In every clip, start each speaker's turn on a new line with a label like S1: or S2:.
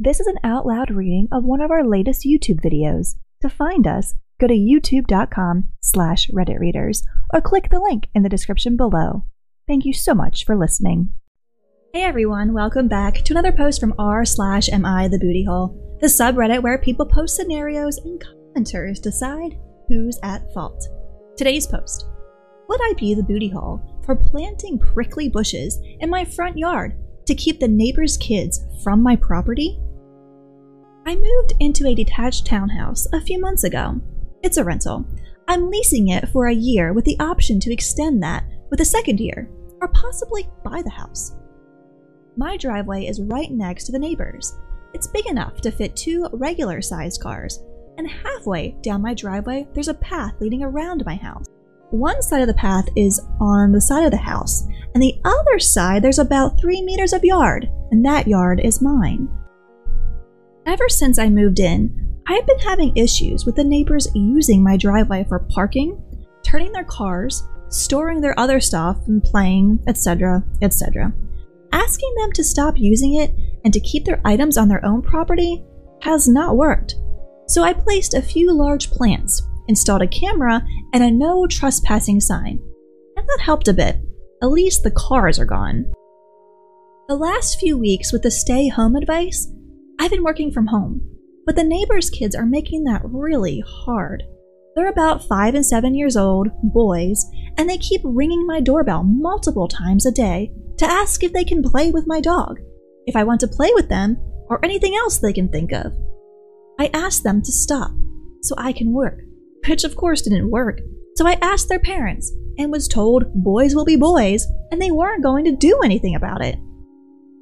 S1: This is an out loud reading of one of our latest YouTube videos. To find us, go to youtube.com slash redditreaders or click the link in the description below. Thank you so much for listening. Hey everyone, welcome back to another post from r slash mi the booty hole, the subreddit where people post scenarios and commenters decide who's at fault. Today's post. Would I be the booty hole for planting prickly bushes in my front yard to keep the neighbor's kids from my property? I moved into a detached townhouse a few months ago. It's a rental. I'm leasing it for a year with the option to extend that with a second year, or possibly buy the house. My driveway is right next to the neighbor's. It's big enough to fit two regular sized cars, and halfway down my driveway, there's a path leading around my house. One side of the path is on the side of the house, and the other side there's about three meters of yard, and that yard is mine. Ever since I moved in, I've been having issues with the neighbors using my driveway for parking, turning their cars, storing their other stuff, and playing, etc., etc. Asking them to stop using it and to keep their items on their own property has not worked. So I placed a few large plants, installed a camera, and a no trespassing sign. And that helped a bit. At least the cars are gone. The last few weeks with the stay home advice, I've been working from home, but the neighbors' kids are making that really hard. They're about 5 and 7 years old, boys, and they keep ringing my doorbell multiple times a day to ask if they can play with my dog, if I want to play with them, or anything else they can think of. I asked them to stop so I can work, which of course didn't work. So I asked their parents and was told boys will be boys and they weren't going to do anything about it.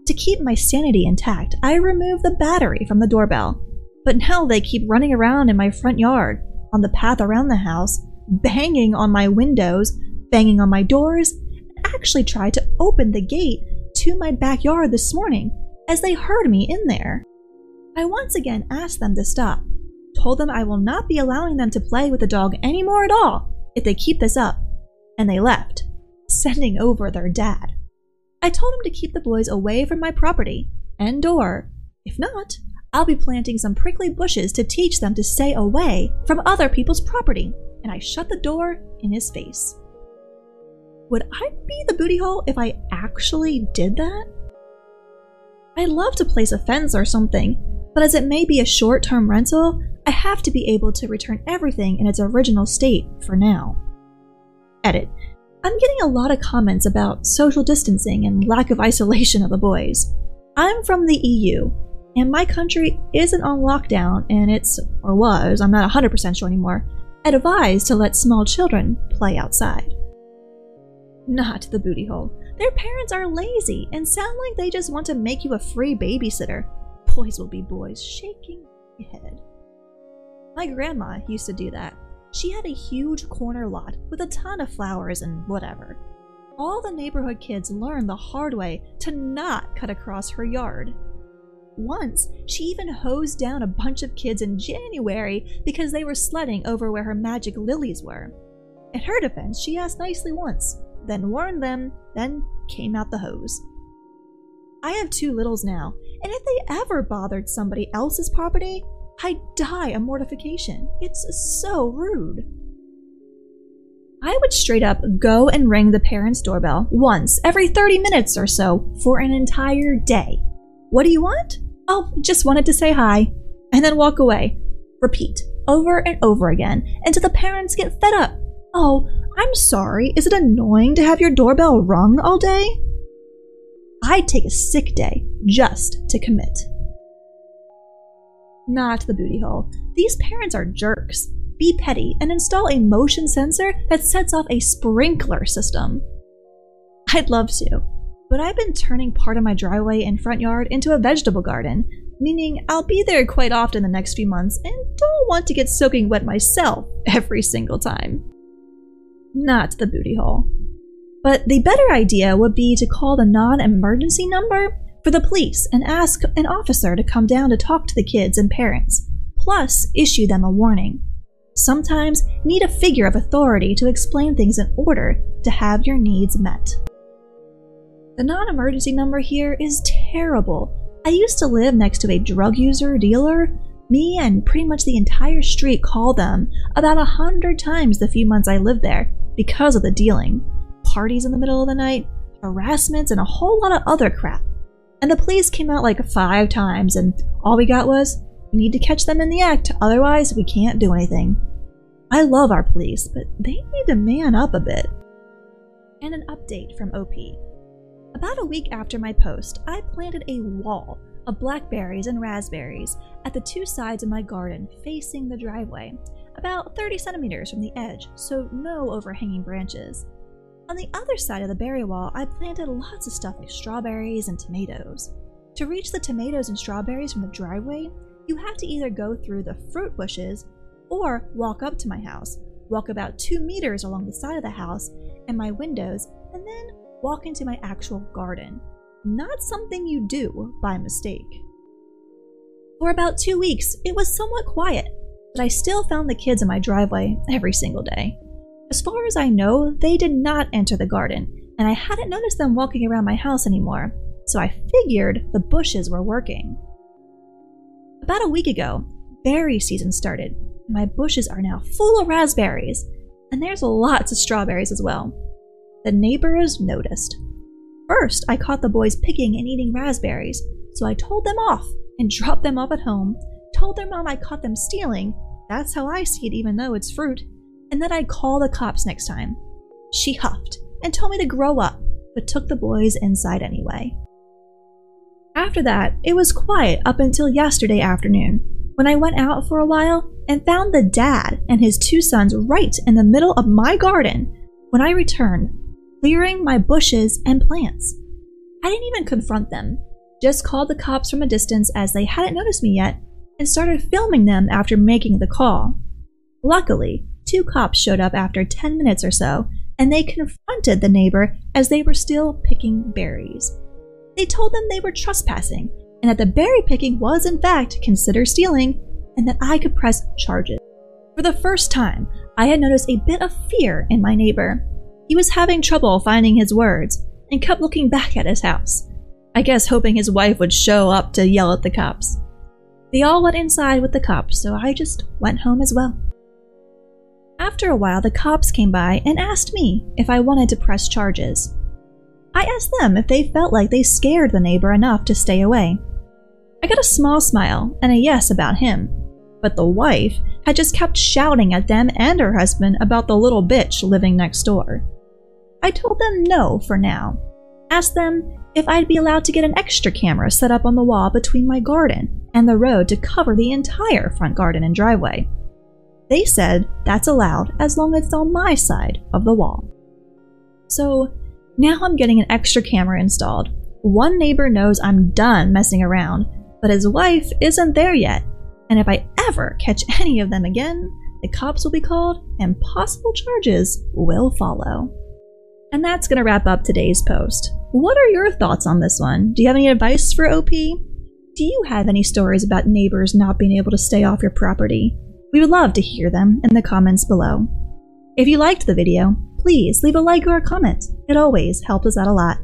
S1: To keep my sanity intact, I removed the battery from the doorbell, but now they keep running around in my front yard, on the path around the house, banging on my windows, banging on my doors, and actually tried to open the gate to my backyard this morning as they heard me in there. I once again asked them to stop, told them I will not be allowing them to play with the dog anymore at all if they keep this up, and they left, sending over their dad. I told him to keep the boys away from my property and door. If not, I'll be planting some prickly bushes to teach them to stay away from other people's property, and I shut the door in his face. Would I be the booty hole if I actually did that? I'd love to place a fence or something, but as it may be a short term rental, I have to be able to return everything in its original state for now. Edit. I'm getting a lot of comments about social distancing and lack of isolation of the boys. I'm from the EU, and my country isn't on lockdown, and it's, or was, I'm not 100% sure anymore, advised to let small children play outside. Not the booty hole. Their parents are lazy and sound like they just want to make you a free babysitter boys will be boys, shaking my head. My grandma used to do that. She had a huge corner lot with a ton of flowers and whatever. All the neighborhood kids learned the hard way to not cut across her yard. Once, she even hosed down a bunch of kids in January because they were sledding over where her magic lilies were. In her defense, she asked nicely once, then warned them, then came out the hose. I have two littles now, and if they ever bothered somebody else's property, I'd die of mortification. It's so rude. I would straight up go and ring the parents' doorbell once every 30 minutes or so for an entire day. What do you want? Oh, just wanted to say hi. And then walk away. Repeat over and over again until the parents get fed up. Oh, I'm sorry. Is it annoying to have your doorbell rung all day? I'd take a sick day just to commit. Not the booty hole. These parents are jerks. Be petty and install a motion sensor that sets off a sprinkler system. I'd love to, but I've been turning part of my driveway and front yard into a vegetable garden, meaning I'll be there quite often the next few months and don't want to get soaking wet myself every single time. Not the booty hole. But the better idea would be to call the non emergency number for the police and ask an officer to come down to talk to the kids and parents, plus issue them a warning. Sometimes need a figure of authority to explain things in order to have your needs met. The non emergency number here is terrible, I used to live next to a drug user dealer. Me and pretty much the entire street called them about a hundred times the few months I lived there because of the dealing. Parties in the middle of the night, harassments, and a whole lot of other crap. And the police came out like five times, and all we got was, we need to catch them in the act, otherwise, we can't do anything. I love our police, but they need to man up a bit. And an update from OP. About a week after my post, I planted a wall of blackberries and raspberries at the two sides of my garden facing the driveway, about 30 centimeters from the edge, so no overhanging branches. On the other side of the berry wall, I planted lots of stuff like strawberries and tomatoes. To reach the tomatoes and strawberries from the driveway, you have to either go through the fruit bushes or walk up to my house, walk about two meters along the side of the house and my windows, and then walk into my actual garden. Not something you do by mistake. For about two weeks, it was somewhat quiet, but I still found the kids in my driveway every single day. As far as I know, they did not enter the garden, and I hadn't noticed them walking around my house anymore, so I figured the bushes were working. About a week ago, berry season started. My bushes are now full of raspberries, and there's lots of strawberries as well. The neighbors noticed. First, I caught the boys picking and eating raspberries, so I told them off and dropped them off at home, told their mom I caught them stealing, that's how I see it even though it's fruit, and that I'd call the cops next time. She huffed and told me to grow up, but took the boys inside anyway. After that, it was quiet up until yesterday afternoon, when I went out for a while and found the dad and his two sons right in the middle of my garden. When I returned, clearing my bushes and plants. I didn't even confront them, just called the cops from a distance as they hadn't noticed me yet, and started filming them after making the call. Luckily, two cops showed up after 10 minutes or so, and they confronted the neighbor as they were still picking berries. They told them they were trespassing, and that the berry picking was in fact considered stealing, and that I could press charges. For the first time, I had noticed a bit of fear in my neighbor, he was having trouble finding his words and kept looking back at his house. I guess hoping his wife would show up to yell at the cops. They all went inside with the cops, so I just went home as well. After a while, the cops came by and asked me if I wanted to press charges. I asked them if they felt like they scared the neighbor enough to stay away. I got a small smile and a yes about him, but the wife had just kept shouting at them and her husband about the little bitch living next door. I told them no for now. Asked them if I'd be allowed to get an extra camera set up on the wall between my garden and the road to cover the entire front garden and driveway. They said that's allowed as long as it's on my side of the wall. So now I'm getting an extra camera installed. One neighbor knows I'm done messing around, but his wife isn't there yet. And if I ever catch any of them again, the cops will be called and possible charges will follow. And that's going to wrap up today's post. What are your thoughts on this one? Do you have any advice for OP? Do you have any stories about neighbors not being able to stay off your property? We would love to hear them in the comments below. If you liked the video, please leave a like or a comment. It always helps us out a lot.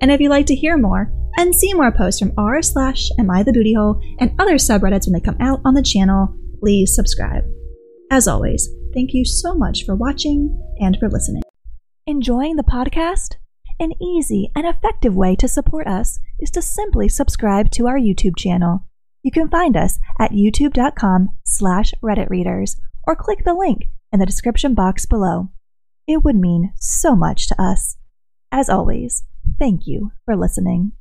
S1: And if you'd like to hear more and see more posts from r slash am I the booty hole and other subreddits when they come out on the channel, please subscribe. As always, thank you so much for watching and for listening. Enjoying the podcast? An easy and effective way to support us is to simply subscribe to our YouTube channel. You can find us at youtube.com slash redditreaders or click the link in the description box below. It would mean so much to us. As always, thank you for listening.